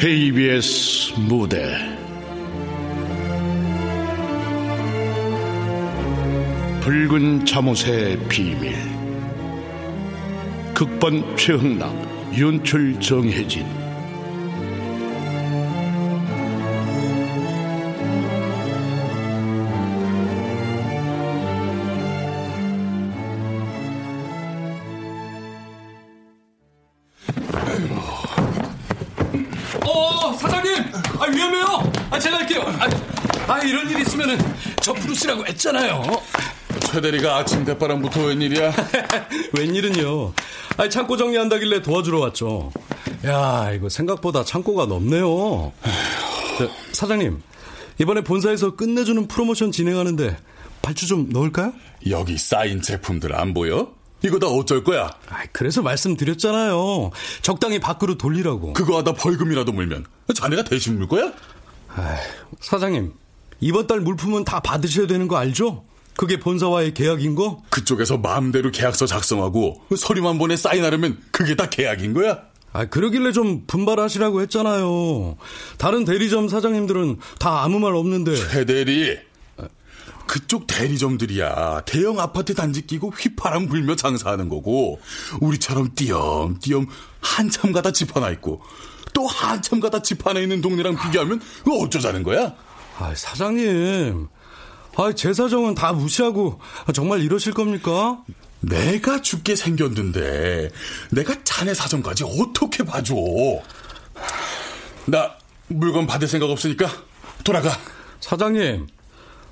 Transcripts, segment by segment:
KBS 무대. 붉은 잠옷의 비밀. 극본 최흥락 연출 정혜진 했잖아요. 최 대리가 아침 대바람부터 웬일이야? 웬일은요? 아, 창고 정리한다길래 도와주러 왔죠. 야, 이거 생각보다 창고가 넓네요. 저, 사장님, 이번에 본사에서 끝내주는 프로모션 진행하는데 발주 좀 넣을까요? 여기 쌓인 제품들 안 보여? 이거 다 어쩔 거야? 아, 그래서 말씀드렸잖아요. 적당히 밖으로 돌리라고. 그거 하다 벌금이라도 물면 자네가 대신 물 거야? 아, 사장님, 이번 달 물품은 다 받으셔야 되는 거 알죠? 그게 본사와의 계약인 거? 그쪽에서 마음대로 계약서 작성하고 서류만 보내 사인하려면 그게 다 계약인 거야? 아, 그러길래 좀 분발하시라고 했잖아요. 다른 대리점 사장님들은 다 아무 말 없는데. 최 대리. 그쪽 대리점들이야 대형 아파트 단지 끼고 휘파람 불며 장사하는 거고 우리처럼 띄엄띄엄 한참 가다 집 하나 있고 또 한참 가다 집 하나 있는 동네랑 비교하면 어쩌자는 거야? 아, 사장님. 아, 제 사정은 다 무시하고 정말 이러실 겁니까? 내가 죽게 생겼는데 내가 자네 사정까지 어떻게 봐줘? 나 물건 받을 생각 없으니까 돌아가. 사장님.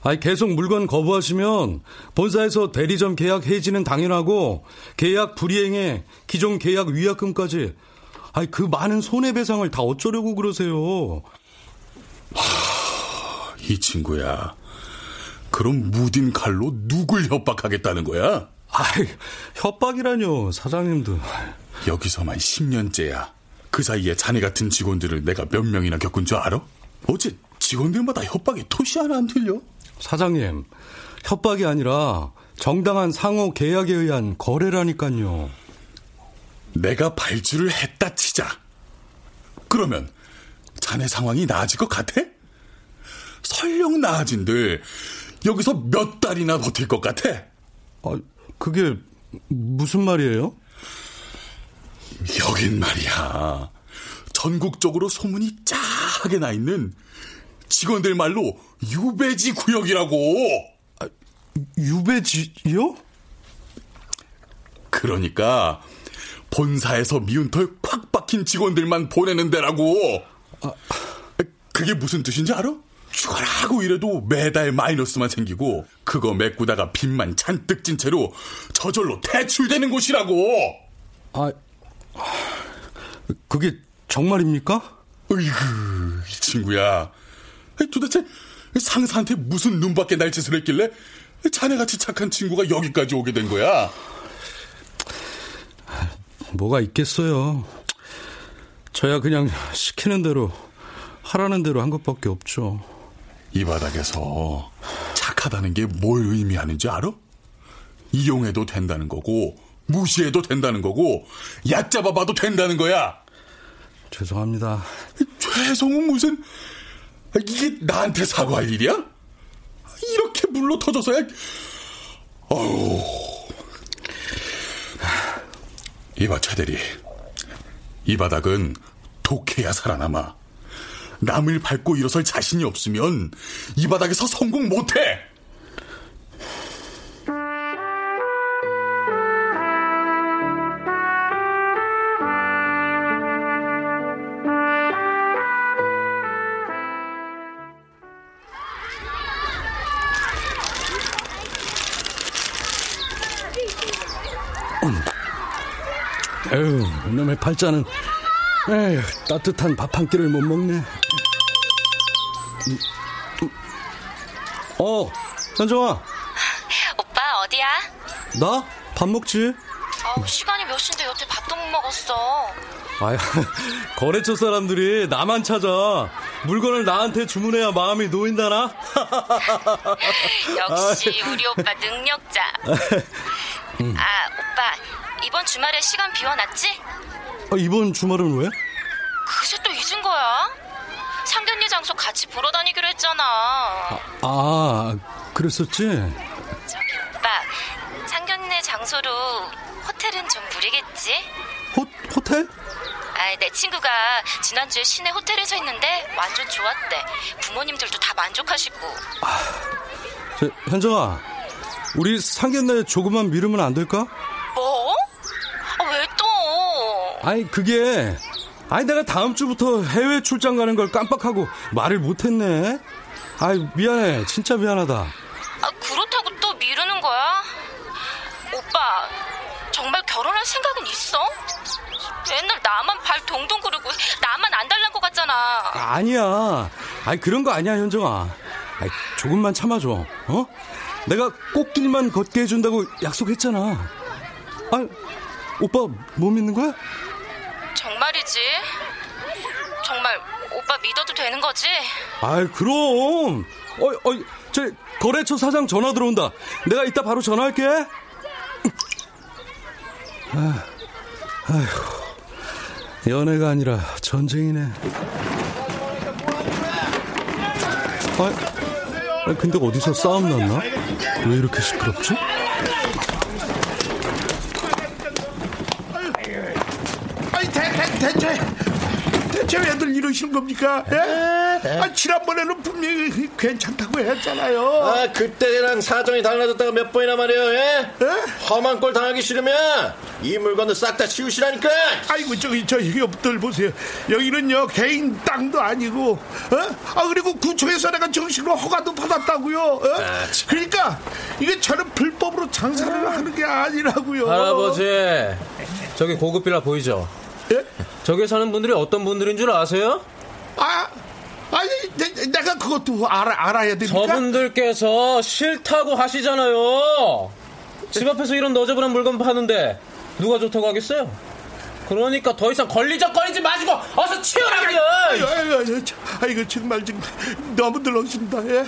아니 계속 물건 거부하시면 본사에서 대리점 계약 해지는 당연하고 계약 불이행에 기존 계약 위약금까지 아니 그 많은 손해배상을 다 어쩌려고 그러세요? 하, 이 친구야. 그럼 무딘 칼로 누굴 협박하겠다는 거야? 아이, 협박이라뇨, 사장님도. 여기서만 10년째야. 그 사이에 자네 같은 직원들을 내가 몇 명이나 겪은 줄 알아? 어째 직원들마다 협박이 토시 하나 안 들려? 사장님, 협박이 아니라 정당한 상호 계약에 의한 거래라니까요. 내가 발주를 했다 치자. 그러면 자네 상황이 나아질 것 같아? 설령 나아진들 여기서 몇 달이나 버틸 것 같아? 아, 그게 무슨 말이에요? 여긴 말이야. 전국적으로 소문이 짜하게 나 있는 직원들 말로 유배지 구역이라고. 아, 유배지요? 그러니까 본사에서 미운 털 콱 박힌 직원들만 보내는 데라고. 아, 그게 무슨 뜻인지 알아? 죽어라고 이래도 매달 마이너스만 생기고 그거 메꾸다가 빚만 잔뜩 진 채로 저절로 퇴출되는 곳이라고. 아, 그게 정말입니까? 으이구, 이 친구야. 도대체 상사한테 무슨 눈밖에 날 짓을 했길래 자네같이 착한 친구가 여기까지 오게 된 거야? 뭐가 있겠어요. 저야 그냥 시키는 대로 하라는 대로 한 것밖에 없죠. 이 바닥에서 착하다는 게 뭘 의미하는지 알아? 이용해도 된다는 거고 무시해도 된다는 거고 얕잡아 봐도 된다는 거야. 죄송합니다. 죄송은 무슨 이게 나한테 사과할 일이야? 이렇게 물러 터져서야 어우 이봐 최대리 이 바닥은 독해야 살아남아 남을 밟고 일어설 자신이 없으면 이 바닥에서 성공 못해! 에휴, 이놈의 팔자는 에휴, 따뜻한 밥 한 끼를 못 먹네. 음, 음. 어, 현정아, 오빠 어디야? 나 밥 먹지? 어, 시간이 몇 시인데 여태 밥도 못 먹었어. 아, 거래처 사람들이 나만 찾아. 물건을 나한테 주문해야 마음이 놓인다나? 역시 우리 오빠 능력자. 아 오빠 이번 주말에 시간 비워놨지? 아, 이번 주말은 왜? 장소 같이 보러 다니기로 했잖아. 아, 그랬었지? 저기 오빠 상견례 장소로 호텔은 좀 무리겠지? 호, 호텔? 아, 내 친구가 지난주에 시내 호텔에서 했는데 완전 좋았대. 부모님들도 다 만족하시고. 저, 현정아, 우리 상견례 조금만 미루면 안 될까? 뭐? 아, 왜 또? 아니, 그게, 아니, 내가 다음 주부터 해외 출장 가는 걸 깜빡하고 말을 못했네. 아이, 미안해. 진짜 미안하다. 아, 그렇다고 또 미루는 거야? 오빠, 정말 결혼할 생각은 있어? 맨날 나만 발 동동 구르고 나만 안 달란 것 같잖아. 아니야. 아니, 그런 거 아니야, 현정아. 아이, 조금만 참아줘. 어? 내가 꽃길만 걷게 해준다고 약속했잖아. 아, 오빠 못 믿는 거야? 정말이지? 정말 오빠 믿어도 되는 거지? 아이, 그럼. 어이, 어이, 저, 거래처 사장 전화 들어온다. 내가 이따 바로 전화할게. 아, 아휴, 연애가 아니라 전쟁이네. 아, 근데 어디서 싸움 났나? 왜 이렇게 시끄럽지? 아니 대, 대, 대체 대체 왜들 이러시는 겁니까? 예? 아, 지난번에는 분명히 괜찮다고 했잖아요. 아, 그때랑 사정이 달라졌다가 몇 번이나 말이에요, 예? 험한 꼴 당하기 싫으면 이 물건을 싹다 치우시라니까! 아이고 저기 저 옆들 보세요. 여기는요 개인 땅도 아니고, 어? 아 그리고 구청에서 내가 정식으로 허가도 받았다고요. 어? 그러니까 이게 저는 불법으로 장사를 하는 게 아니라고요. 할아버지, 저기 고급 빌라 보이죠? 예? 저기 사는 분들이 어떤 분들인 줄 아세요? 아, 아니 내, 내가 그것도 알아 알아야 됩니까? 저분들께서 싫다고 하시잖아요. 집 앞에서 이런 너저분한 물건 파는데 누가 좋다고 하겠어요? 그러니까 더 이상 걸리적거리지 마시고 어서 치우라고요. 아이고, 아이고, 정말 지금 너무 늘렁습니다. 예?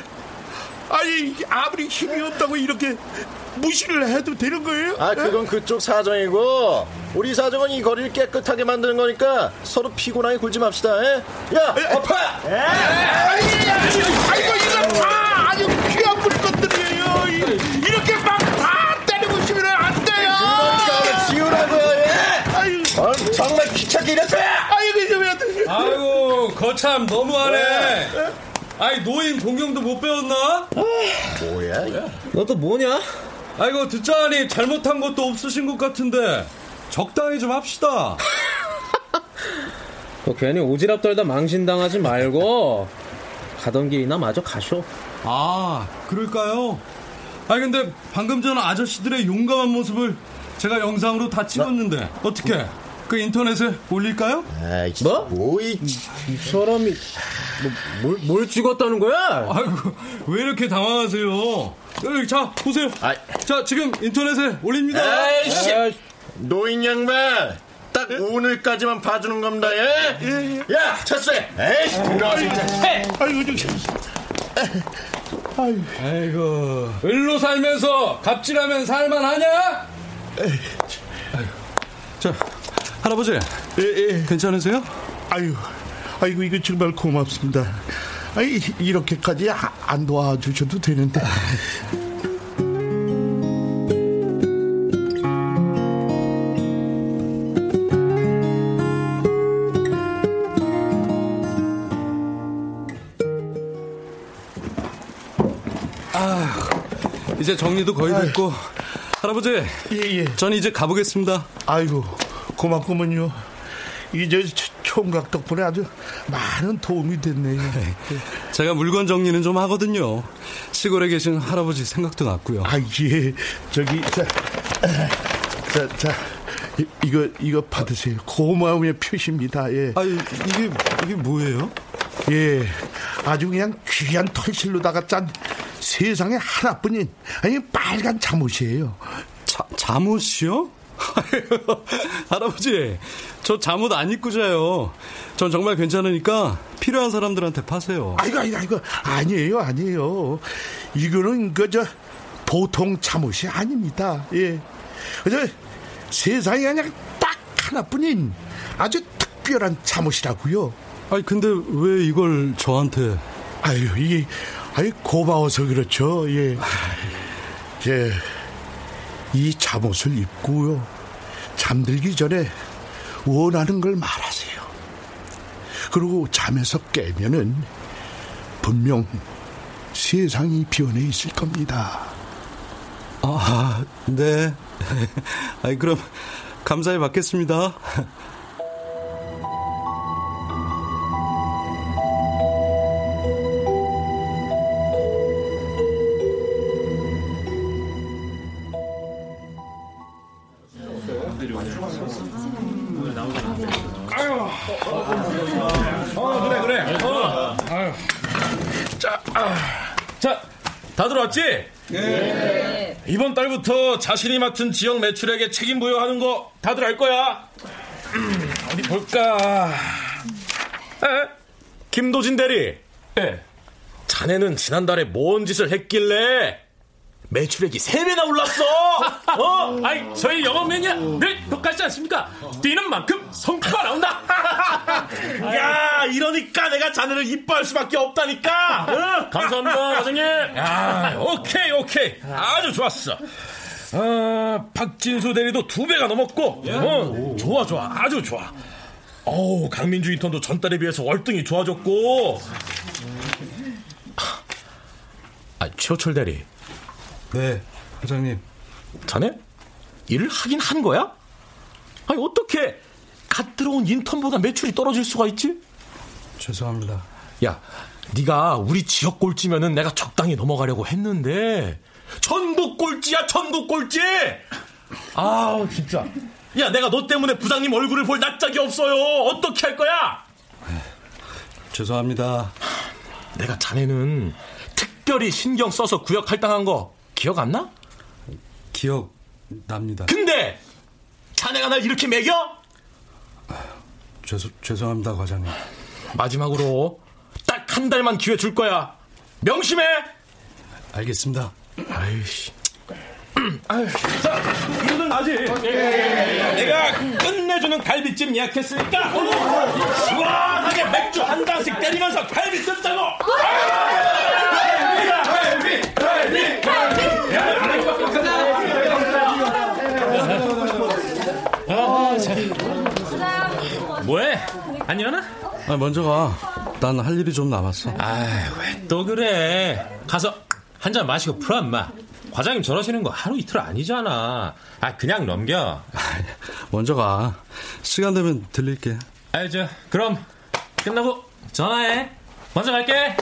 아니 아무리 힘이 없다고 이렇게 무시를 해도 되는 거예요? 아, 그건 그쪽 사정이고, 우리 사정은 이 거리를 깨끗하게 만드는 거니까 서로 피곤하게 굴지 맙시다, 예? 야, 엎어! 아이고 이거 다 아주 귀한 물건들이에요. 이- 이렇게 막 다 때려부시면 안 돼요. 그러니까 지우라고요, 예? 어, 정말 귀찮게 이랬어! 아이고 이거 왜 돼? 아이고, 거참 너무하네. 아이, 노인 공경도 못 배웠나? 뭐야, 이거? 너또 뭐냐? 아이고, 듣자하니 잘못한 것도 없으신 것 같은데, 적당히 좀 합시다. 너 괜히 오지랖 떨다 망신당하지 말고 가던 길이나 마저 가쇼. 아, 그럴까요? 아니, 근데 방금 전 아저씨들의 용감한 모습을 제가 영상으로 다 찍었는데, 어떻게? 그 인터넷에 올릴까요? 아이, 뭐? 뭐, 이, 이 사람이 뭐, 뭘, 뭘 찍었다는 거야? 아이고, 왜 이렇게 당황하세요? 여기, 자, 보세요. 아이. 자, 지금 인터넷에 올립니다. 에이씨! 아, 노인 양반! 딱 오늘까지만 봐주는 겁니다, 예? 야, 첫째! 에이씨, 들어와, 진짜. 아이고 저기. 아이고. 아이고, 을로 살면서 갑질하면 살만하냐? 아이고. 자, 할아버지, 예, 예. 괜찮으세요? 아유, 아이고 이거 정말 고맙습니다. 아이 이렇게까지 아- 안 도와주셔도 되는데. 이제 정리도 거의 됐고, 할아버지, 예, 예. 전 이제 가보겠습니다. 아이고 고맙구먼요. 이제 총각 덕분에 아주 많은 도움이 됐네요. 제가 물건 정리는 좀 하거든요. 시골에 계신 할아버지 생각도 났고요. 아, 예. 저기, 자, 자, 자, 이, 이거 이거 받으세요. 고마움의 표시입니다. 예. 아 이게 이게 뭐예요? 예, 아주 그냥 귀한 털실로다가 짠 세상에 하나뿐인 아니 빨간 잠옷이에요. 자, 잠옷이요? 할아버지, 저 잠옷 안 입고 자요. 전 정말 괜찮으니까 필요한 사람들한테 파세요. 아이고, 아이고, 아이고, 아니에요, 아니에요. 이거는 그저 보통 잠옷이 아닙니다. 예. 그저 세상에 그냥 딱 하나뿐인 아주 특별한 잠옷이라고요. 아니 근데 왜 이걸 저한테? 아유 이게 아유 고마워서 그렇죠. 예. 제 이 잠옷을 입고요. 잠들기 전에 원하는 걸 말하세요. 그리고 잠에서 깨면은 분명 세상이 변해 있을 겁니다. 아, 네. 아이 그럼 감사히 받겠습니다. 달부터 자신이 맡은 지역 매출액에 책임 부여하는 거 다들 알 거야. 음, 어디 볼까? 에? 김도진 대리. 예. 자네는 지난달에 뭔 짓을 했길래 매출액이 3배나 올랐어! 어? 아이, 저희 영업맨이야 늘 똑같지 않습니까? 뛰는 만큼 성과가 나온다! 야, 이러니까 내가 자네를 이뻐할 수밖에 없다니까! 어? 감사합니다, 과장님! 야, 오케이, 오케이. 아주 좋았어. 어, 박진수 대리도 두 배가 넘었고, 어, 좋아, 좋아. 아주 좋아. 어우, 강민주 인턴도 전달에 비해서 월등히 좋아졌고. 아, 최호철 대리. 네, 회장님. 자네? 일을 하긴 한 거야? 아니, 어떻게 갓 들어온 인턴보다 매출이 떨어질 수가 있지? 죄송합니다. 야, 네가 우리 지역 꼴찌면은 내가 적당히 넘어가려고 했는데 전국 꼴찌야, 전국 꼴찌! 아, 진짜. 야, 내가 너 때문에 부장님 얼굴을 볼 낯짝이 없어요. 어떻게 할 거야? 죄송합니다. 내가 자네는 특별히 신경 써서 구역 할당한 거 기억 안 나? 기억 납니다. 근데 자네가 날 이렇게 매겨? 죄송, 죄송합니다, 과장님. 마지막으로 딱 한 달만 기회 줄 거야. 명심해. 알겠습니다. 아이씨. 아유, 자, 이거는 아직 내가 끝내주는 갈비찜 예약했으니까 시원하게 맥주 한 잔씩 때리면서 갈비 뜯자고. 갈비, 갈비, 갈비, 뭐해? 안 일어나? 아, 먼저 가. 난 할 일이 좀 남았어. 아왜 또 그래? 가서 한 잔 마시고 풀어 엄마. 과장님 저러시는 거 하루 이틀 아니잖아. 아 그냥 넘겨. 먼저 가. 시간 되면 들릴게. 알죠. 그럼 끝나고 전화해. 먼저 갈게.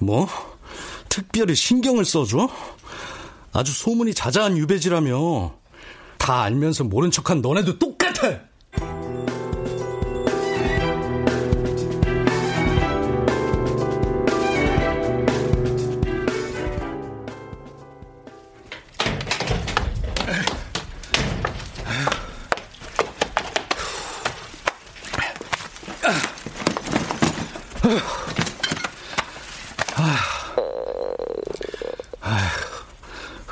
뭐? 특별히 신경을 써줘? 아주 소문이 자자한 유배지라며. 다 알면서 모른 척한 너네도 똑같아!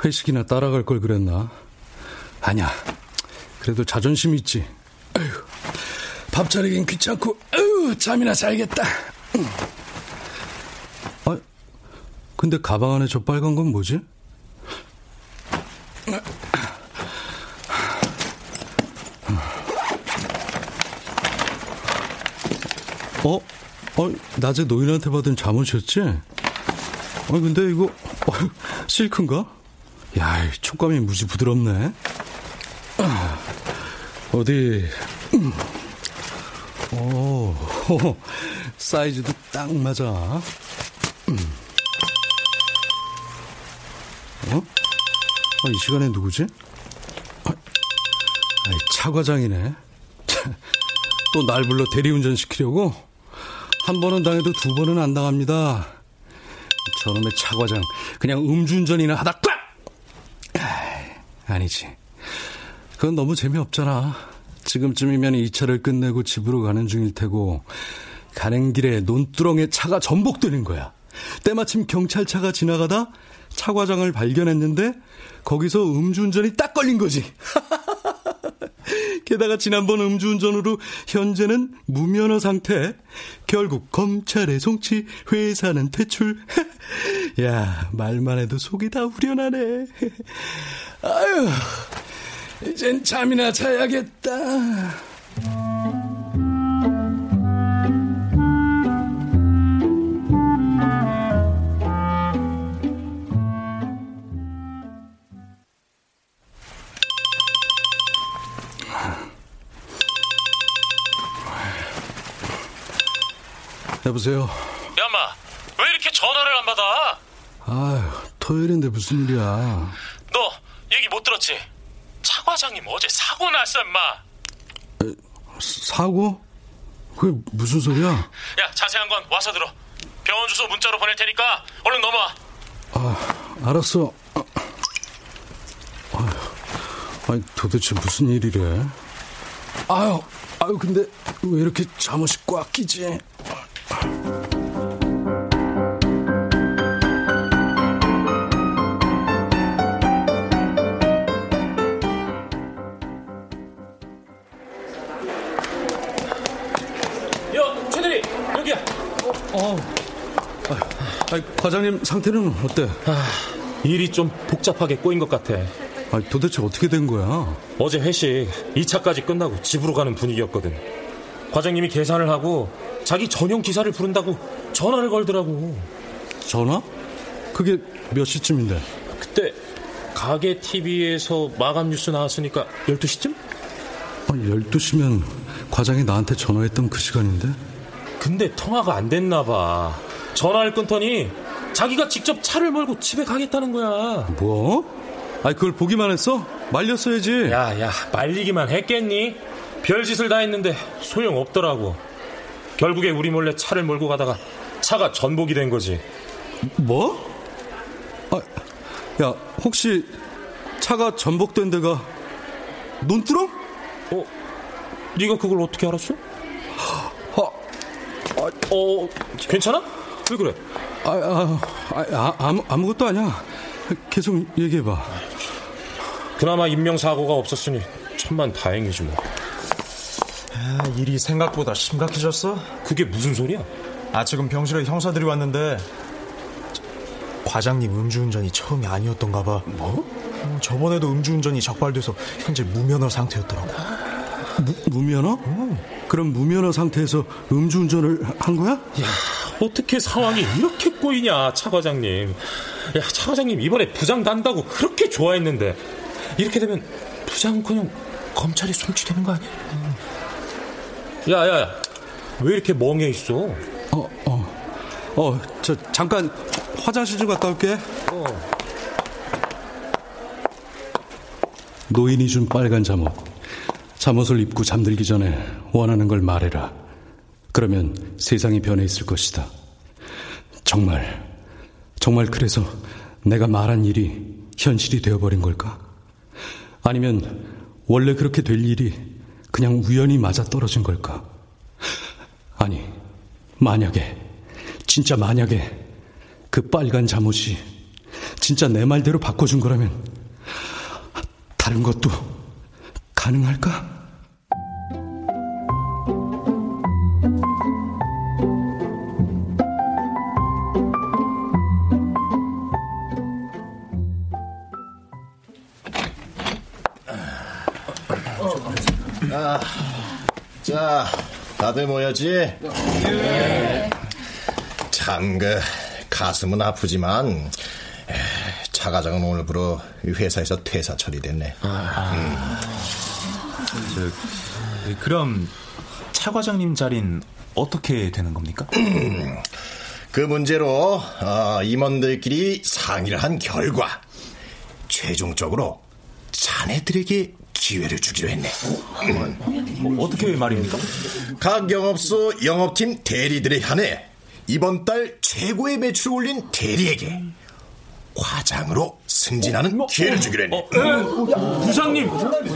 회식이나 따라갈 걸 그랬나? 아니야. 그래도 자존심 있지. 에휴, 밥 차리긴 귀찮고, 에휴, 잠이나 자야겠다. 아, 근데 가방 안에 저 빨간 건 뭐지? 어? 어, 낮에 노인한테 받은 잠옷이었지? 아, 근데 이거, 어, 실크인가? 야, 촉감이 무지 부드럽네. 아, 어디, 음. 오, 사이즈도 딱 맞아. 음. 어? 아, 이 시간에 누구지? 아, 차 과장이네. 또 날 불러 대리운전 시키려고? 한 번은 당해도 두 번은 안 당합니다. 저놈의 차 과장, 그냥 음주운전이나 하다 꽉! 아니지. 그건 너무 재미없잖아. 지금쯤이면 이 차를 끝내고 집으로 가는 중일 테고, 가는 길에 논두렁에 차가 전복되는 거야. 때마침 경찰차가 지나가다 차 과장을 발견했는데 거기서 음주운전이 딱 걸린 거지. 게다가 지난번 음주운전으로 현재는 무면허 상태. 결국 검찰에 송치, 회사는 퇴출. 야, 말만 해도 속이 다 후련하네. 아유, 이젠 잠이나 자야겠다. 여보세요. 야마, 왜 이렇게 전화를 안 받아? 아유, 토요일인데 무슨 일이야. 너 못 들었지? 차 과장님 어제 사고 났어, 임마. 사고? 그게 무슨 소리야? 야, 자세한 건 와서 들어. 병원 주소 문자로 보낼 테니까 얼른 넘어와. 아, 알았어. 아유, 아니, 도대체 무슨 일이래? 아유, 아유, 근데 왜 이렇게 잠옷이 꽉 끼지? 어. 아니, 과장님 상태는 어때? 아, 일이 좀 복잡하게 꼬인 것 같아. 아니, 도대체 어떻게 된 거야? 어제 회식 2차까지 끝나고 집으로 가는 분위기였거든. 과장님이 계산을 하고 자기 전용 기사를 부른다고 전화를 걸더라고. 전화? 그게 몇 시쯤인데? 그때 가게 TV에서 마감 뉴스 나왔으니까 12시쯤? 아니, 12시면 과장이 나한테 전화했던 그 시간인데? 근데 통화가 안 됐나 봐. 전화를 끊더니 자기가 직접 차를 몰고 집에 가겠다는 거야. 뭐? 아니 그걸 보기만 했어? 말렸어야지. 야, 야, 말리기만 했겠니? 별짓을 다 했는데 소용 없더라고. 결국에 우리 몰래 차를 몰고 가다가 차가 전복이 된 거지. 뭐? 아, 야, 혹시 차가 전복된 데가 논두렁? 어? 네가 그걸 어떻게 알았어? 아, 아, 어, 괜찮아? 왜 그래? 아, 아, 아, 아 아무, 아무것도 아니야. 계속 얘기해봐. 그나마 인명사고가 없었으니 천만 다행이지 뭐. 아, 일이 생각보다 심각해졌어? 그게 무슨 소리야? 아, 지금 병실에 형사들이 왔는데 과장님 음주운전이 처음이 아니었던가 봐. 뭐? 어, 저번에도 음주운전이 적발돼서 현재 무면허 상태였더라고. 무, 무면허? 어. 그럼 무면허 상태에서 음주운전을 한 거야? 야, 어떻게 상황이 이렇게 꼬이냐, 차 과장님. 야, 차 과장님 이번에 부장 단다고 그렇게 좋아했는데 이렇게 되면 부장은커녕 검찰에 송치되는 거 아니야? 야, 야, 야, 왜 이렇게 멍해 있어? 어, 어, 어, 저 잠깐 화장실 좀 갔다 올게. 어. 노인이 준 빨간 잠옷. 잠옷을 입고 잠들기 전에 원하는 걸 말해라. 그러면 세상이 변해 있을 것이다. 정말, 정말 그래서 내가 말한 일이 현실이 되어버린 걸까? 아니면 원래 그렇게 될 일이 그냥 우연히 맞아 떨어진 걸까? 아니, 만약에, 진짜 만약에 그 빨간 잠옷이 진짜 내 말대로 바꿔준 거라면 다른 것도 가능할까? 다들 모였지? 네. 참, 그, 가슴은 아프지만, 에, 차 과장은 오늘부로 회사에서 퇴사 처리됐네. 아, 저, 그럼 차 과장님 자리는 어떻게 되는 겁니까? 그 문제로 어, 임원들끼리 상의를 한 결과 최종적으로 자네들에게 기회를 주기로 했네. 뭐, 어떻게 말입니까? 각 영업소 영업팀 대리들에 한해 이번 달 최고의 매출을 올린 대리에게 과장으로 승진하는 기회를 주기로 했네. 어, 부장님,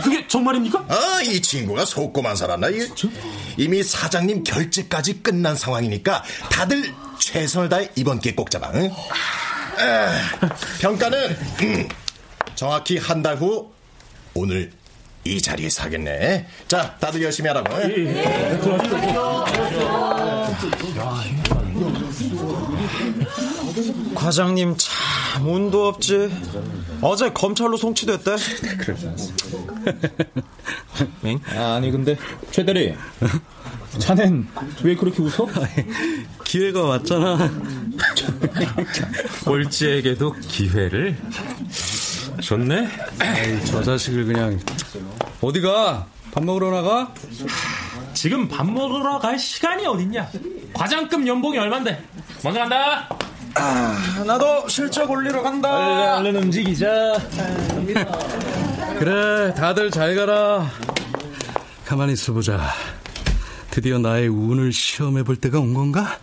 그게 정말입니까? 아, 이 친구가 속고만 살았나? 이, 이미 사장님 결제까지 끝난 상황이니까 다들 최선을 다해 이번 기회 꼭 잡아. 응? 아, 평가는 음, 정확히 한 달 후 오늘 이 자리에서 하겠네. 자, 다들 열심히 하라고. 응? 과장님 참 운도 없지. 어제 검찰로 송치됐대. 응? 아니 근데 최 대리, 자넨 왜 그렇게 웃어? 기회가 왔잖아. 꼴찌에게도 기회를 줬네. 아이, 저 자식을 그냥 어디가? 밥 먹으러 나가? 지금 밥 먹으러 갈 시간이 어딨냐? 과장급 연봉이 얼만데? 먼저 간다. 아, 나도 실적 올리러 간다. 얼른, 얼른 움직이자. 그래, 다들 잘 가라. 가만히 있어보자. 드디어 나의 운을 시험해 볼 때가 온 건가?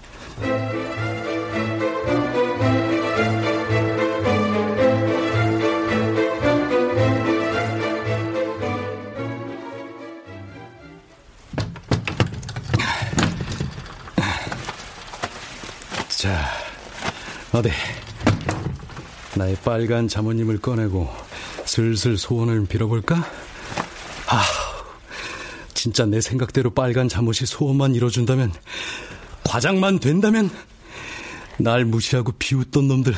어디? 나의 빨간 자모님을 꺼내고 슬슬 소원을 빌어볼까? 아, 진짜 내 생각대로 빨간 잠옷이 소원만 이뤄준다면, 과장만 된다면, 날 무시하고 비웃던 놈들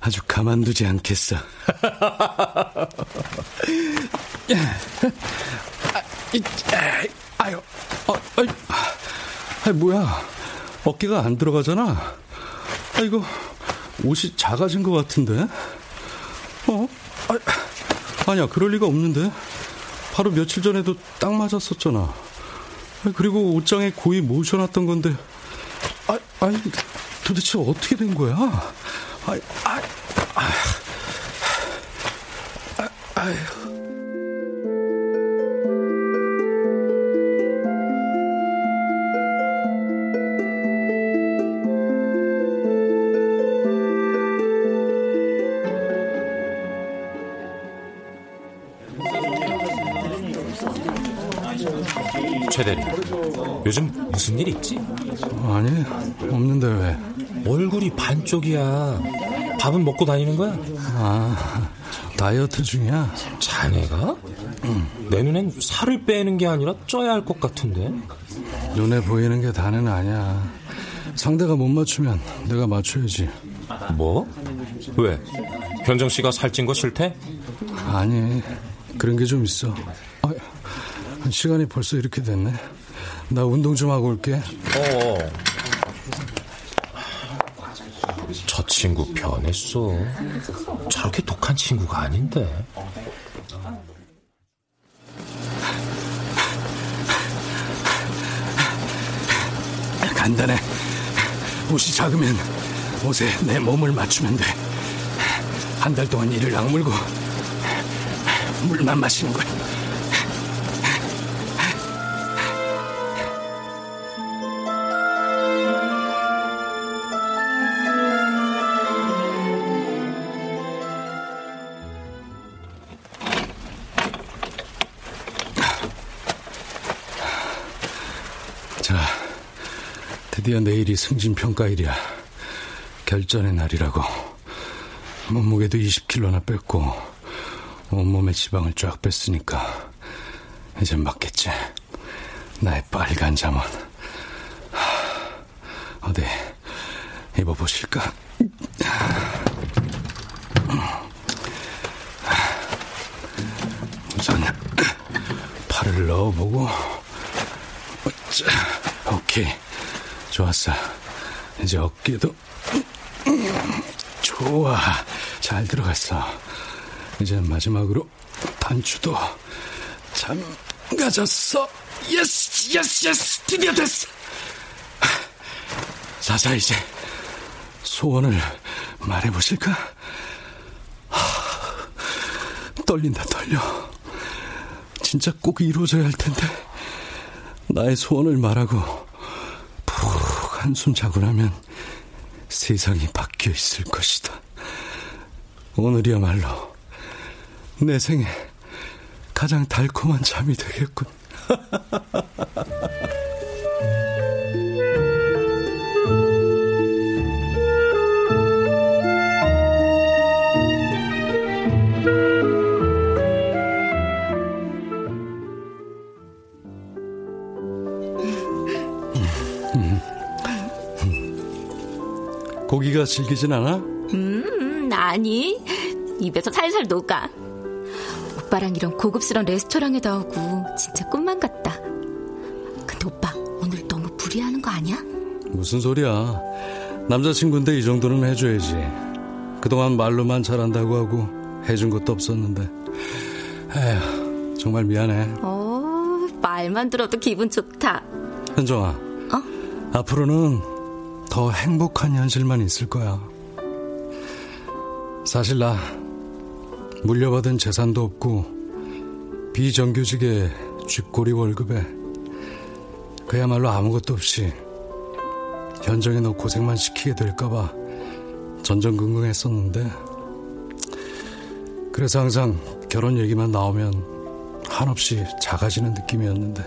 아주 가만두지 않겠어. 아유, 어, 아이, 아, 뭐야? 어깨가 안 들어가잖아. 아, 이거 옷이 작아진 것 같은데? 어? 아, 아니야, 그럴 리가 없는데. 바로 며칠 전에도 딱 맞았었잖아. 아, 그리고 옷장에 고이 모셔놨던 건데. 아, 아니, 도대체 어떻게 된 거야? 아, 아, 아, 아, 아휴. 최 대리, 요즘 무슨 일 있지? 아니, 없는데 왜? 얼굴이 반쪽이야. 밥은 먹고 다니는 거야? 아, 다이어트 중이야? 자네가? 응. 내 눈엔 살을 빼는 게 아니라 쪄야 할 것 같은데? 눈에 보이는 게 다는 아니야. 상대가 못 맞추면 내가 맞춰야지. 뭐? 왜? 현정 씨가 살찐 거 싫대? 아니, 그런 게 좀 있어. 아, 시간이 벌써 이렇게 됐네. 나 운동 좀 하고 올게. 어. 저 친구 변했어. 저렇게 독한 친구가 아닌데. 간단해. 옷이 작으면 옷에 내 몸을 맞추면 돼. 한 달 동안 이를 악물고 물만 마시는 거야. 드디어 내일이 승진평가일이야. 결전의 날이라고. 몸무게도 20kg나 뺐고, 온몸에 지방을 쫙 뺐으니까, 이제 맞겠지. 나의 빨간 잠옷. 하, 어디, 입어보실까? 우선, 팔을 넣어보고, 자, 오케이. 좋았어. 이제 어깨도 좋아. 잘 들어갔어. 이제 마지막으로 단추도 잠가졌어. yes, yes, yes. 드디어 됐어. 자자, 이제 소원을 말해보실까? 떨린다, 떨려. 진짜 꼭 이루어져야 할 텐데. 나의 소원을 말하고 푹 한숨 자고 나면 세상이 바뀌어 있을 것이다. 오늘이야말로 내 생에 가장 달콤한 잠이 되겠군. 고기가 질기진 않아? 음, 아니. 입에서 살살 녹아. 오빠랑 이런 고급스러운 레스토랑에 나오고 진짜 꿈만 같다. 근데 오빠, 오늘 너무 무리하는 거 아니야? 무슨 소리야. 남자친구인데 이 정도는 해줘야지. 그동안 말로만 잘한다고 하고 해준 것도 없었는데. 에휴, 정말 미안해. 어, 말만 들어도 기분 좋다. 현정아. 어? 앞으로는 더 행복한 현실만 있을 거야. 사실 나 물려받은 재산도 없고 비정규직의 쥐꼬리 월급에 그야말로 아무것도 없이 현정이 너 고생만 시키게 될까봐 전전긍긍했었는데 그래서 항상 결혼 얘기만 나오면 한없이 작아지는 느낌이었는데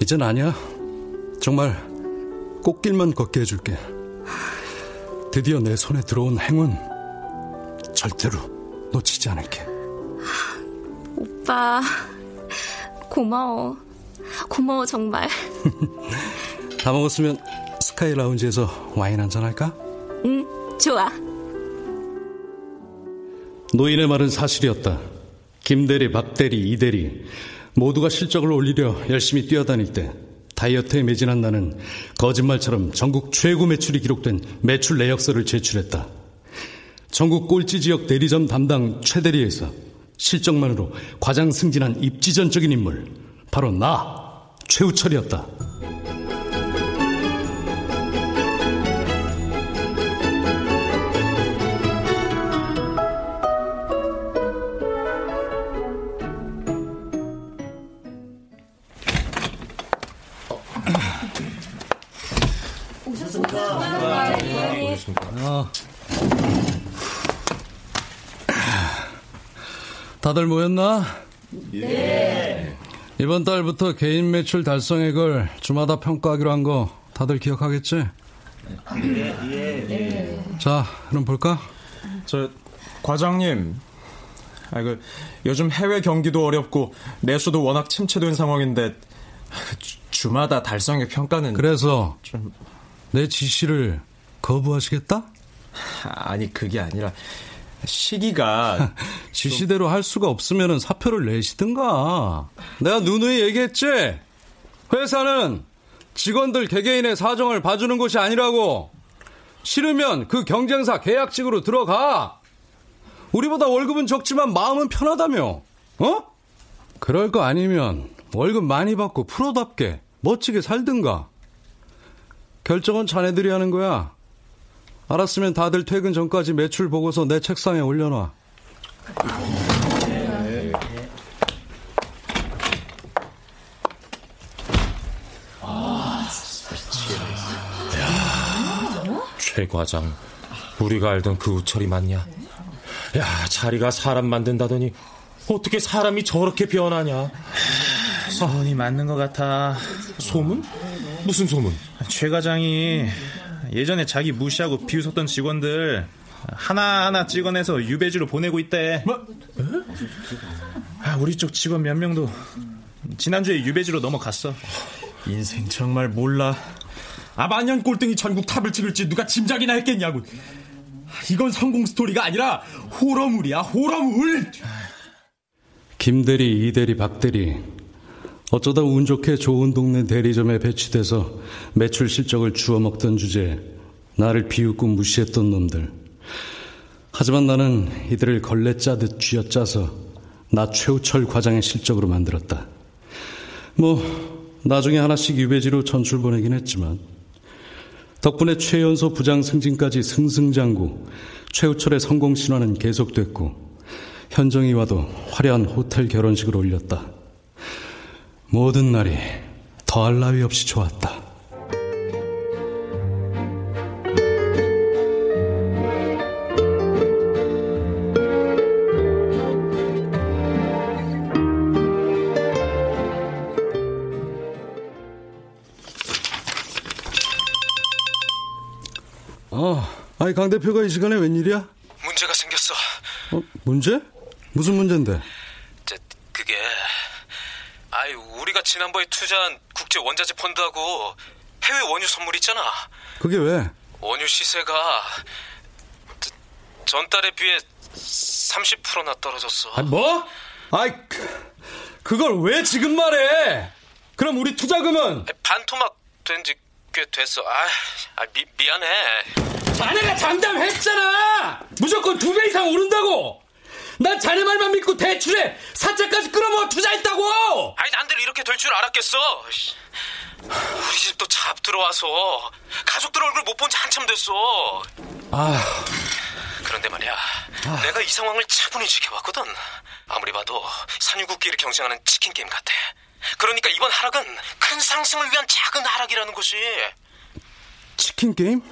이젠 아니야 정말 꽃길만 걷게 해줄게 드디어 내 손에 들어온 행운 절대로 놓치지 않을게 오빠, 고마워. 고마워, 정말. 다 먹었으면 스카이 라운지에서 와인 한잔 할까? 응, 좋아. 노인의 말은 사실이었다. 김대리, 박대리, 이대리 모두가 실적을 올리려 열심히 뛰어다닐 때 다이어트에 매진한 나는 거짓말처럼 전국 최고 매출이 기록된 매출 내역서를 제출했다. 전국 꼴찌 지역 대리점 담당 최 대리에서 실적만으로 과장 승진한 입지전적인 인물 바로 나 최우철이었다. 다들 모였나? 네. 이번 달부터 개인 매출 달성액을 주마다 평가하기로 한 거 다들 기억하겠지? 예. 자, 그럼 볼까? 저 과장님, 아, 그 요즘 해외 경기도 어렵고 내수도 워낙 침체된 상황인데 주, 주마다 달성의 평가는 그래서 좀 내 지시를 거부하시겠다? 아니 그게 아니라 시기가 지시대로 할 수가 없으면 사표를 내시든가. 내가 누누이 얘기했지? 회사는 직원들 개개인의 사정을 봐주는 곳이 아니라고. 싫으면 그 경쟁사 계약직으로 들어가. 우리보다 월급은 적지만 마음은 편하다며. 어? 그럴 거 아니면 월급 많이 받고 프로답게 멋지게 살든가. 결정은 자네들이 하는 거야. 알았으면 다들 퇴근 전까지 매출 보고서 내 책상에 올려놔. 최 과장, 우리가 알던 그 우철이 맞냐? 야, 자리가 사람 만든다더니 어떻게 사람이 저렇게 변하냐? 소문이 맞는 것 같아. 소문? 무슨 소문? 최 과장이 예전에 자기 무시하고 비웃었던 직원들 하나하나 찍어내서 유배지로 보내고 있대. 뭐? 아, 우리 쪽 직원 몇 명도 지난주에 유배지로 넘어갔어. 인생 정말 몰라. 아, 만년 꼴등이 전국 탑을 찍을지 누가 짐작이나 했겠냐고. 이건 성공 스토리가 아니라 호러물이야, 호러물! 김대리, 이대리, 박대리. 어쩌다 운 좋게 좋은 동네 대리점에 배치돼서 매출 실적을 주워 먹던 주제에 나를 비웃고 무시했던 놈들. 하지만 나는 이들을 걸레 짜듯 쥐어짜서 나 최우철 과장의 실적으로 만들었다. 뭐 나중에 하나씩 유배지로 전출 보내긴 했지만 덕분에 최연소 부장 승진까지 승승장구, 최우철의 성공 신화는 계속됐고, 현정이와도 화려한 호텔 결혼식을 올렸다. 모든 날이 더할 나위 없이 좋았다. 어, 아니 강 대표가 이 시간에 웬일이야? 문제가 생겼어. 어, 문제? 무슨 문제인데? 저, 그게 아이 우리가 지난번에 투자한 국제 원자재 펀드하고 해외 원유 선물 있잖아. 그게 왜? 원유 시세가 저, 전달에 비해 30%나 떨어졌어. 아, 뭐? 아이 그, 그걸 왜 지금 말해? 그럼 우리 투자금은 반토막 된 지 꽤 됐어. 아, 아 미, 미안해. 자네가 장담했잖아. 무조건 두 배 이상 오른다고. 난 자네 말만 믿고 대출에 사채까지 끌어모아 투자했다고. 아니 난들 이렇게 될 줄 알았겠어. 우리 집도 차앞 들어와서 가족들 얼굴 못 본 지 한참 됐어. 아. 그런데 말이야, 아. 내가 이 상황을 차분히 지켜봤거든. 아무리 봐도 산유국끼리 경쟁하는 치킨 게임 같아. 그러니까 이번 하락은 큰 상승을 위한 작은 하락이라는 것이. 치킨 게임?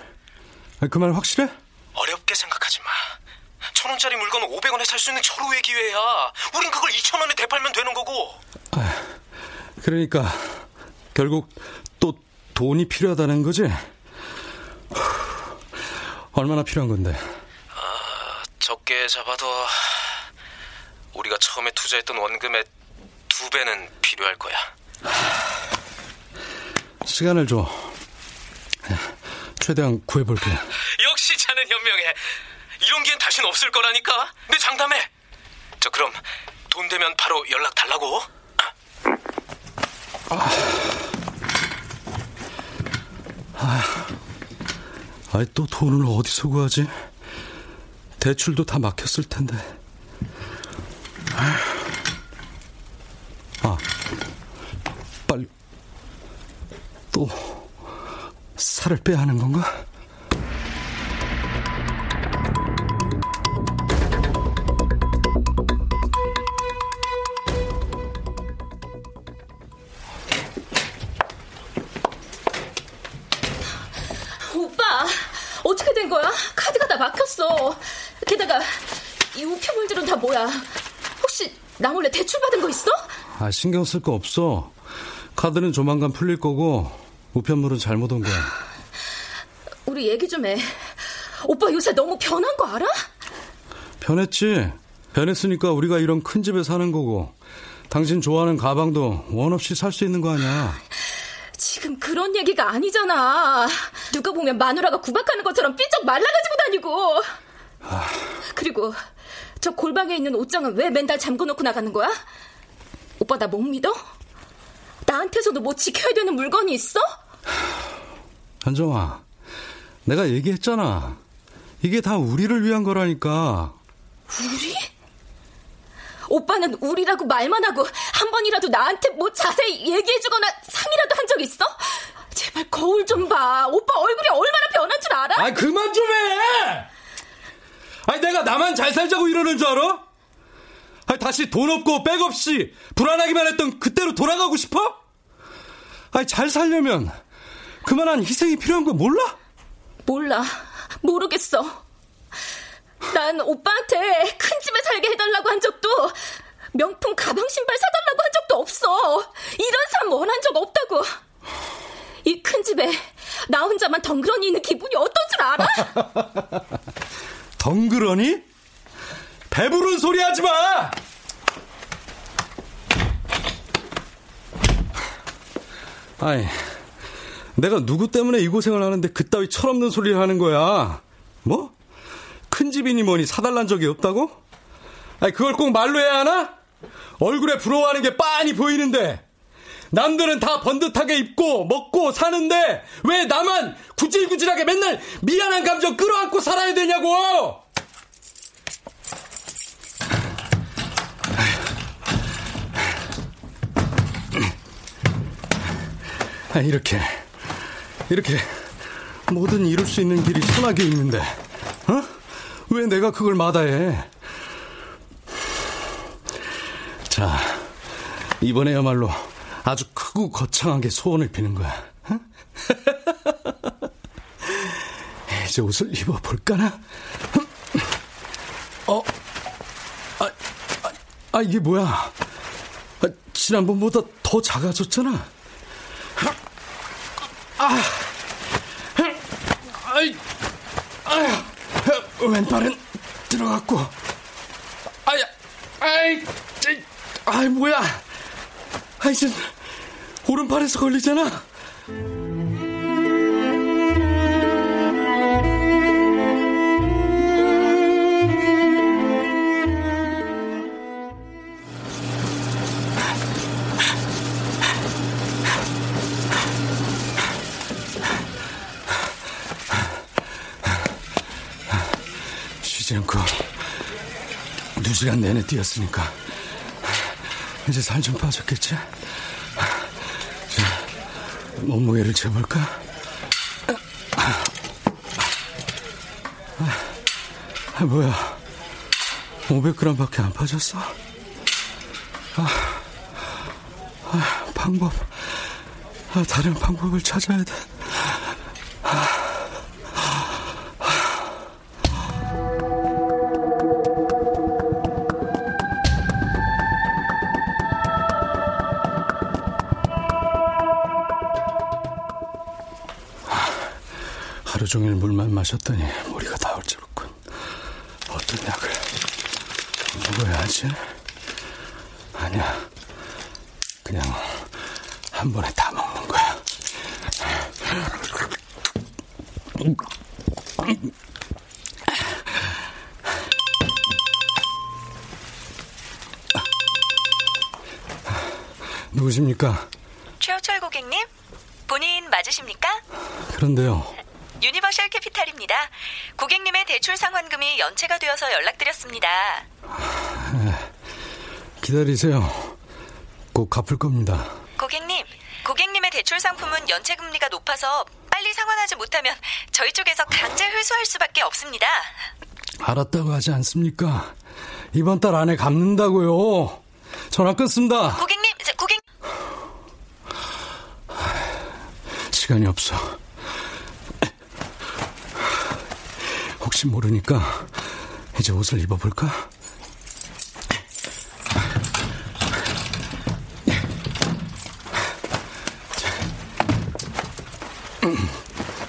그 말 확실해? 어렵게 생각하지 마. 천 원짜리 물건 500원에 살 수 있는 절호의 기회야. 우린 그걸 2천 원에 되팔면 되는 거고. 아, 그러니까 결국 또 돈이 필요하다는 거지? 얼마나 필요한 건데? 아, 적게 잡아도 우리가 처음에 투자했던 원금의 두 배는 필요할 거야. 시간을 줘. 최대한 구해볼게. 역시 자넨 현명해. 이런 기회는 다신 없을 거라니까. 내 장담해. 저 그럼 돈 되면 바로 연락 달라고. 아, 아, 또 돈을 어디서 구하지? 대출도 다 막혔을 텐데. 아, 빨리 또 살을 빼야 하는 건가? 거야? 카드가 다 막혔어. 게다가 이 우표물들은 다 뭐야? 혹시 나 몰래 대출 받은 거 있어? 아, 신경 쓸 거 없어. 카드는 조만간 풀릴 거고 우편물은 잘못 온 거야. 우리 얘기 좀 해. 오빠 요새 너무 변한 거 알아? 변했지. 변했으니까 우리가 이런 큰 집에 사는 거고 당신 좋아하는 가방도 원 없이 살 수 있는 거 아니야. 그런 얘기가 아니잖아. 누가 보면 마누라가 구박하는 것처럼 삐쩍 말라가지고 다니고. 아... 그리고 저 골방에 있는 옷장은 왜 맨날 잠궈놓고 나가는 거야? 오빠 나 못 믿어? 나한테서도 뭐 지켜야 되는 물건이 있어? 현정아, 내가 얘기했잖아. 이게 다 우리를 위한 거라니까. 우리? 오빠는 우리라고 말만 하고 한 번이라도 나한테 뭐 자세히 얘기해주거나 상이라도 한 적 있어? 제발 거울 좀 봐. 오빠 얼굴이 얼마나 변한 줄 알아? 아 그만 좀 해! 아니 내가 나만 잘 살자고 이러는 줄 알아? 아니 다시 돈 없고 백 없이 불안하기만 했던 그때로 돌아가고 싶어? 아니 잘 살려면 그만한 희생이 필요한 거 몰라? 몰라. 모르겠어. 난 오빠한테 큰 집에 살게 해달라고 한 적도 명품 가방 신발 사달라고 한 적도 없어. 이런 삶 원한 적 없다고. 이 큰 집에 나 혼자만 덩그러니 있는 기분이 어떤 줄 알아? 덩그러니? 배부른 소리 하지 마! 아니, 내가 누구 때문에 이 고생을 하는데 그따위 철없는 소리를 하는 거야. 뭐? 큰 집이니 뭐니 사달란 적이 없다고? 아니, 그걸 꼭 말로 해야 하나? 얼굴에 부러워하는 게 빤히 보이는데. 남들은 다 번듯하게 입고 먹고 사는데 왜 나만 구질구질하게 맨날 미안한 감정 끌어안고 살아야 되냐고! 아, 이렇게 이렇게 뭐든 이룰 수 있는 길이 선하게 있는데, 어? 왜 내가 그걸 마다해? 자, 이번에야말로 아주 크고 거창하게 소원을 비는 거야. 어? 이제 옷을 입어볼까나? 어? 아, 아, 아 이게 뭐야? 아, 지난번보다 더 작아졌잖아. 아, 아이, 아, 왼발은 들어갔고, 아야, 아이, 아이 뭐야? 아 이제 오른팔에서 걸리잖아. 쉬지 않고 두 시간 내내 뛰었으니까 이제 살 좀 빠졌겠지? 자, 몸무게를 재볼까? 아, 뭐야? 500g밖에 안 빠졌어? 아, 아, 방법. 아, 다른 방법을 찾아야 돼. 종일 물만 마셨더니 머리가 다 얼지럽군. 어떤 약을 먹어야 하지? 아니야. 그냥 한 번에 다 먹는 거야. 누구십니까? 최호철 고객님? 본인 맞으십니까? 그런데요. 유니버셜 캐피탈입니다. 고객님의 대출 상환금이 연체가 되어서 연락드렸습니다. 기다리세요. 꼭 갚을 겁니다. 고객님, 고객님의 대출 상품은 연체 금리가 높아서 빨리 상환하지 못하면 저희 쪽에서 강제 회수할 수밖에 없습니다. 알았다고 하지 않습니까? 이번 달 안에 갚는다고요. 전화 끊습니다. 고객님, 저, 고객 시간이 없어. 혹시 모르니까 이제 옷을 입어볼까?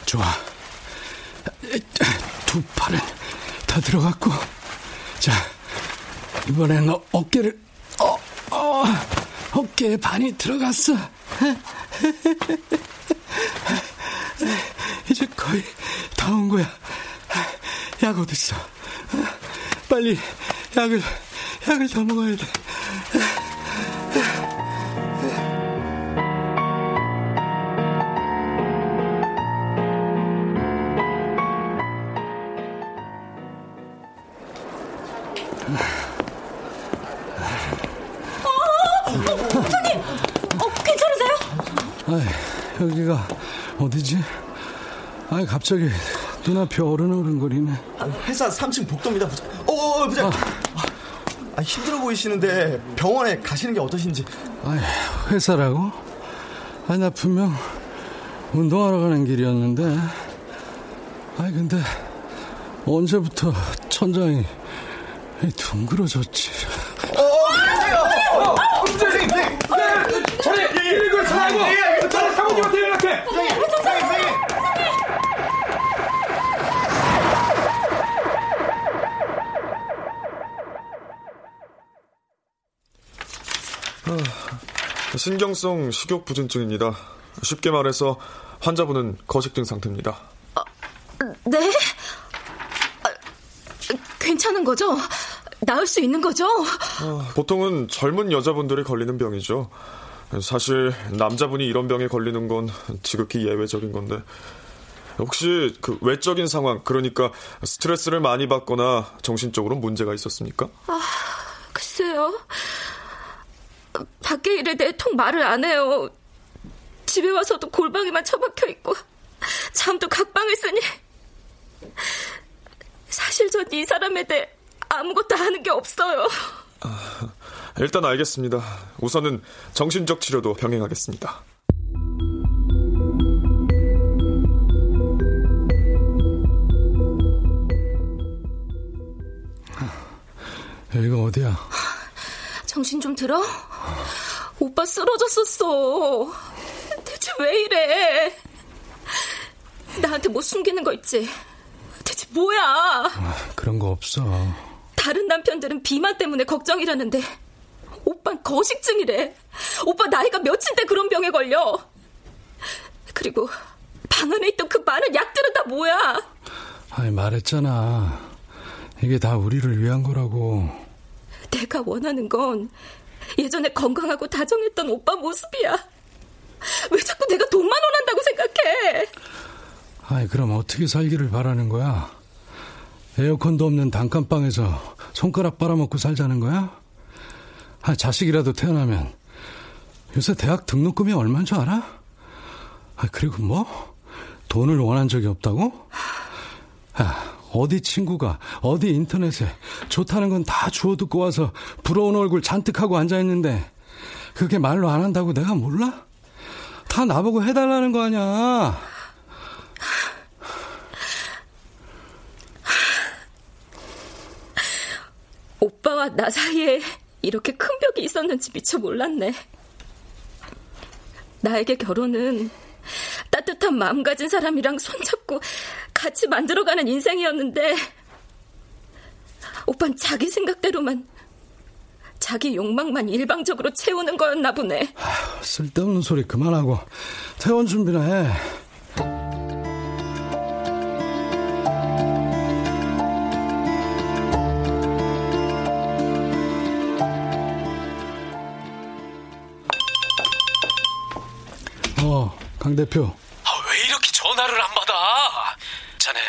좋아. 두 팔은 다 들어갔고. 자, 이번엔 어, 어깨를, 어, 어, 어깨에 반이 들어갔어. 이제 거의 다 온 거야. 약 어딨어? 빨리 약을, 약을 더 먹어야 돼. 어, 괜찮으세요? 아, 여기가 어디지? 아, 갑자기 눈앞이 어른어른거리네. 회사 3층 복도입니다, 부장. 어, 어, 부장. 아, 힘들어 보이시는데 병원에 가시는 게 어떠신지. 아, 회사라고? 아, 나 분명 운동하러 가는 길이었는데. 아, 근데 언제부터 천장이 둥그러졌지? 부장님! 자네! 이거 전화하고! 자네 사모님한테 연락해! 신경성 식욕 부진증입니다. 쉽게 말해서 환자분은 거식증 상태입니다. 네? 아, 괜찮은 거죠? 나을 수 있는 거죠? 어, 보통은 젊은 여자분들이 걸리는 병이죠. 사실 남자분이 이런 병에 걸리는 건 지극히 예외적인 건데 혹시 그 외적인 상황 그러니까 스트레스를 많이 받거나 정신적으로 문제가 있었습니까? 아, 밖에 일에 내통 말을 안 해요. 집에 와서도 골방에만 처박혀 있고 잠도 각방을 쓰니 사실 전 이 사람에 대해 아무것도 아는 게 없어요. 아, 일단 알겠습니다. 우선은 정신적 치료도 병행하겠습니다. 여기가 어디야? 정신 좀 들어? 오빠 쓰러졌었어. 대체 왜 이래? 나한테 뭐 숨기는 거 있지? 대체 뭐야? 아, 그런 거 없어. 다른 남편들은 비만 때문에 걱정이라는데 오빤 거식증이래. 오빠 나이가 몇인데 그런 병에 걸려. 그리고 방 안에 있던 그 많은 약들은 다 뭐야? 아니 말했잖아. 이게 다 우리를 위한 거라고. 내가 원하는 건 예전에 건강하고 다정했던 오빠 모습이야. 왜 자꾸 내가 돈만 원한다고 생각해? 아이, 그럼 어떻게 살기를 바라는 거야? 에어컨도 없는 단칸방에서 손가락 빨아먹고 살자는 거야? 아, 자식이라도 태어나면 요새 대학 등록금이 얼마인 줄 알아? 아, 그리고 뭐? 돈을 원한 적이 없다고? 아, 어디 친구가 어디 인터넷에 좋다는 건 다 주워 듣고 와서 부러운 얼굴 잔뜩 하고 앉아 있는데 그게 말로 안 한다고 내가 몰라? 다 나보고 해달라는 거 아니야. 오빠와 나 사이에 이렇게 큰 벽이 있었는지 미처 몰랐네. 나에게 결혼은 따뜻한 마음 가진 사람이랑 손잡고 같이 만들어가는 인생이었는데, 오빤 자기 생각대로만, 자기 욕망만 일방적으로 채우는 거였나 보네. 아휴, 쓸데없는 소리 그만하고, 퇴원 준비나 해. 강 대표. 아, 왜 이렇게 전화를 안 받아? 자네,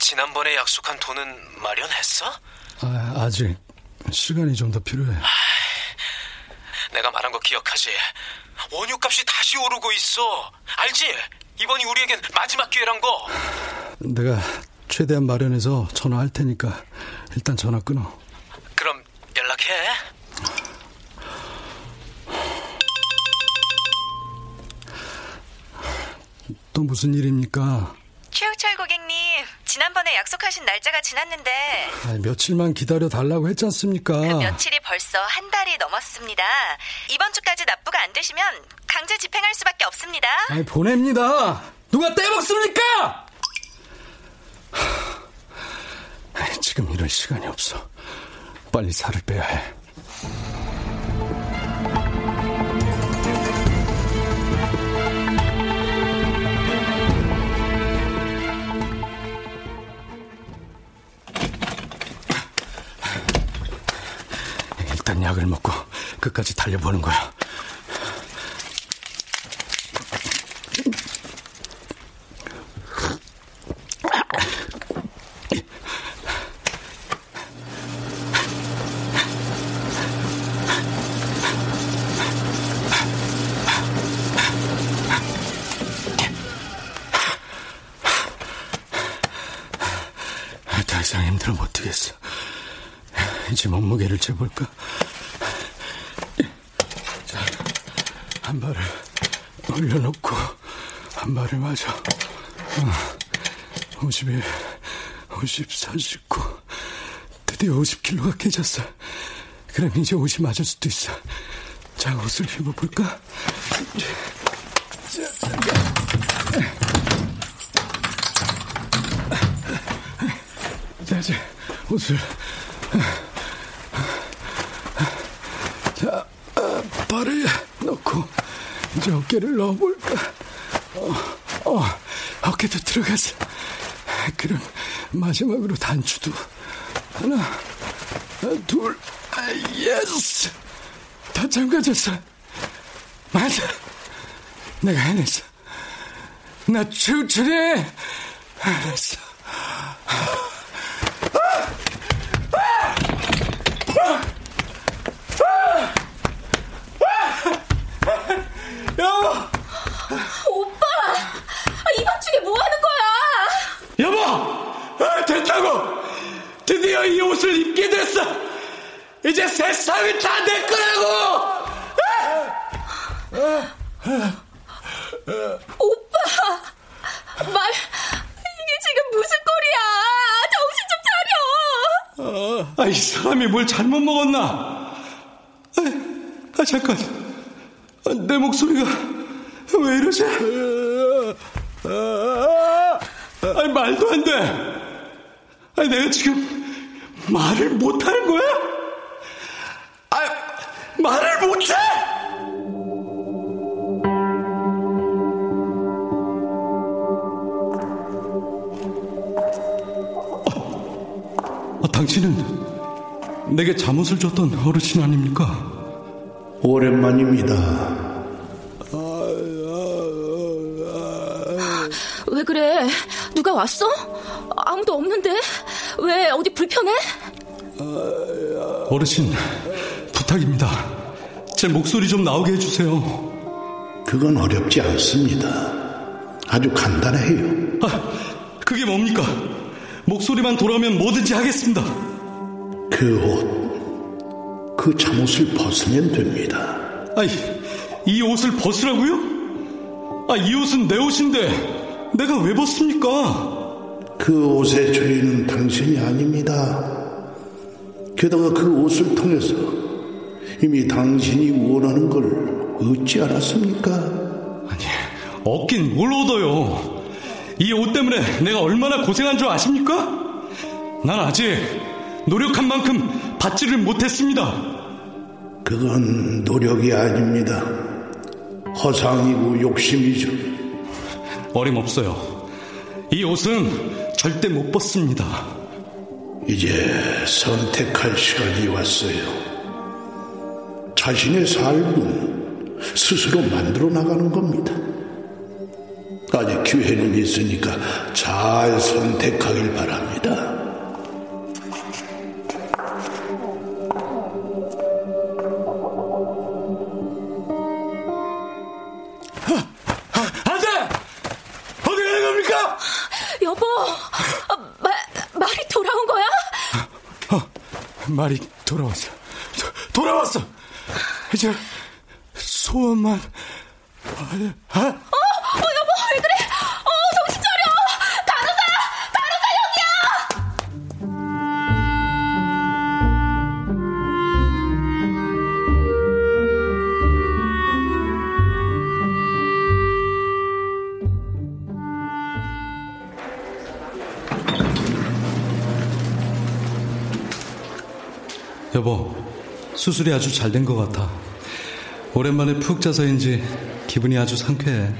지난번에 약속한 돈은 마련했어? 아, 아직 시간이 좀 더 필요해. 아, 내가 말한 거 기억하지? 원유값이 다시 오르고 있어. 알지? 이번이 우리에겐 마지막 기회란 거. 내가 최대한 마련해서 전화할 테니까 일단 전화 끊어. 또 무슨 일입니까? 최우철 고객님, 지난번에 약속하신 날짜가 지났는데 아니, 며칠만 기다려 달라고 했지 않습니까? 그 며칠이 벌써 한 달이 넘었습니다. 이번 주까지 납부가 안 되시면 강제 집행할 수밖에 없습니다. 아니, 보냅니다. 누가 떼먹습니까? 아니, 지금 이럴 시간이 없어. 빨리 살을 빼야 해. 일단 약을 먹고 끝까지 달려보는 거야. 더 이상 힘들어 못 뛰겠어. 이제 몸무게를 재볼까? 한 발을 올려놓고 한 발을 맞아. 어, 51, 50, 49. 드디어 50kg가 깨졌어. 그럼 이제 옷이 맞을 수도 있어. 자, 옷을 입어볼까? 자, 이제 옷을. 자, 발을 넣고 이제 어깨를 넣어볼까? 어, 어, 어깨도 들어갔어. 그럼 마지막으로 단추도 하나, 둘, yes. 다 잠가졌어. 맞아. 내가 해냈어. 나 추출해. 알았어. 오빠! 이밤중에 드디어 이 옷을 입게 됐어. 이제 세상이 다 내 거라고. 오빠, 말 이게 지금 무슨 꼴이야? 정신 좀 차려. 아, 이 사람이 뭘 잘못 먹었나? 아, 아 잠깐. 아, 내 목소리가 왜 이러지? 아, 말도 안 돼. 아, 내가 지금 말을 못 하는 거야? 아, 말을 못 해? 아, 당신은 내게 잠옷을 줬던 어르신 아닙니까? 오랜만입니다. 왜 그래? 누가 왔어? 아무도 없는데? 왜 어디 불편해? 어르신, 부탁입니다. 제 목소리 좀 나오게 해주세요. 그건 어렵지 않습니다. 아주 간단해요. 아, 그게 뭡니까? 목소리만 돌아오면 뭐든지 하겠습니다. 그 옷, 그 잠옷을 벗으면 됩니다. 아이, 이 옷을 벗으라고요? 아, 이 옷은 내 옷인데 내가 왜 벗습니까? 그 옷의 주인은 당신이 아닙니다. 게다가 그 옷을 통해서 이미 당신이 원하는 걸 얻지 않았습니까? 아니, 얻긴 뭘 얻어요? 이 옷 때문에 내가 얼마나 고생한 줄 아십니까? 난 아직 노력한 만큼 받지를 못했습니다. 그건 노력이 아닙니다. 허상이고 욕심이죠. 어림없어요. 이 옷은 절대 못 벗습니다. 이제 선택할 시간이 왔어요. 자신의 삶은 스스로 만들어 나가는 겁니다. 아직 기회는 있으니까 잘 선택하길 바랍니다. 말이 돌아왔어. 도, 돌아왔어! 이제 소원만. 수술이 아주 잘 된 것 같아. 오랜만에 푹 자서인지 기분이 아주 상쾌해.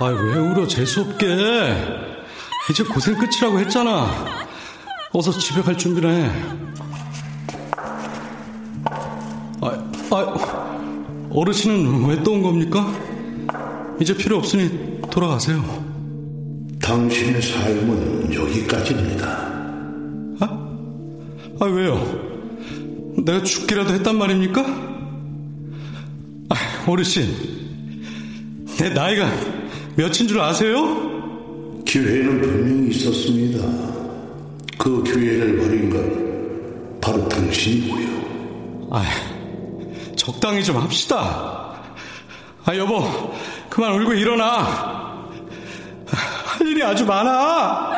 아, 왜 울어? 재수없게. 이제 고생 끝이라고 했잖아. 어서 집에 갈 준비를 해. 아, 아, 어르신은 왜 또 온 겁니까? 이제 필요 없으니 돌아가세요. 당신의 삶은 여기까지입니다. 아, 왜요? 내가 죽기라도 했단 말입니까? 아, 어르신, 내 나이가 몇인 줄 아세요? 기회는 분명히 있었습니다. 그 기회를 버린 건 바로 당신이고요. 아, 적당히 좀 합시다. 아, 여보, 그만 울고 일어나. 할 일이 아주 많아.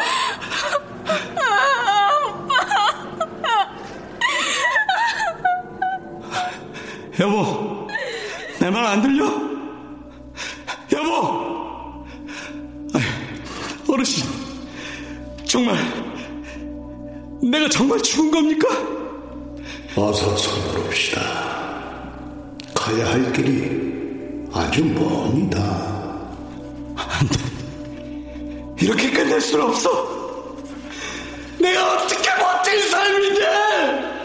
여보, 내 말 안 들려? 여보! 어르신, 정말, 내가 정말 죽은 겁니까? 어서 서두릅시다. 가야 할 길이 아주 멉니다. 안 돼. 이렇게 끝낼 수는 없어. 내가 어떻게 버틴 삶인데!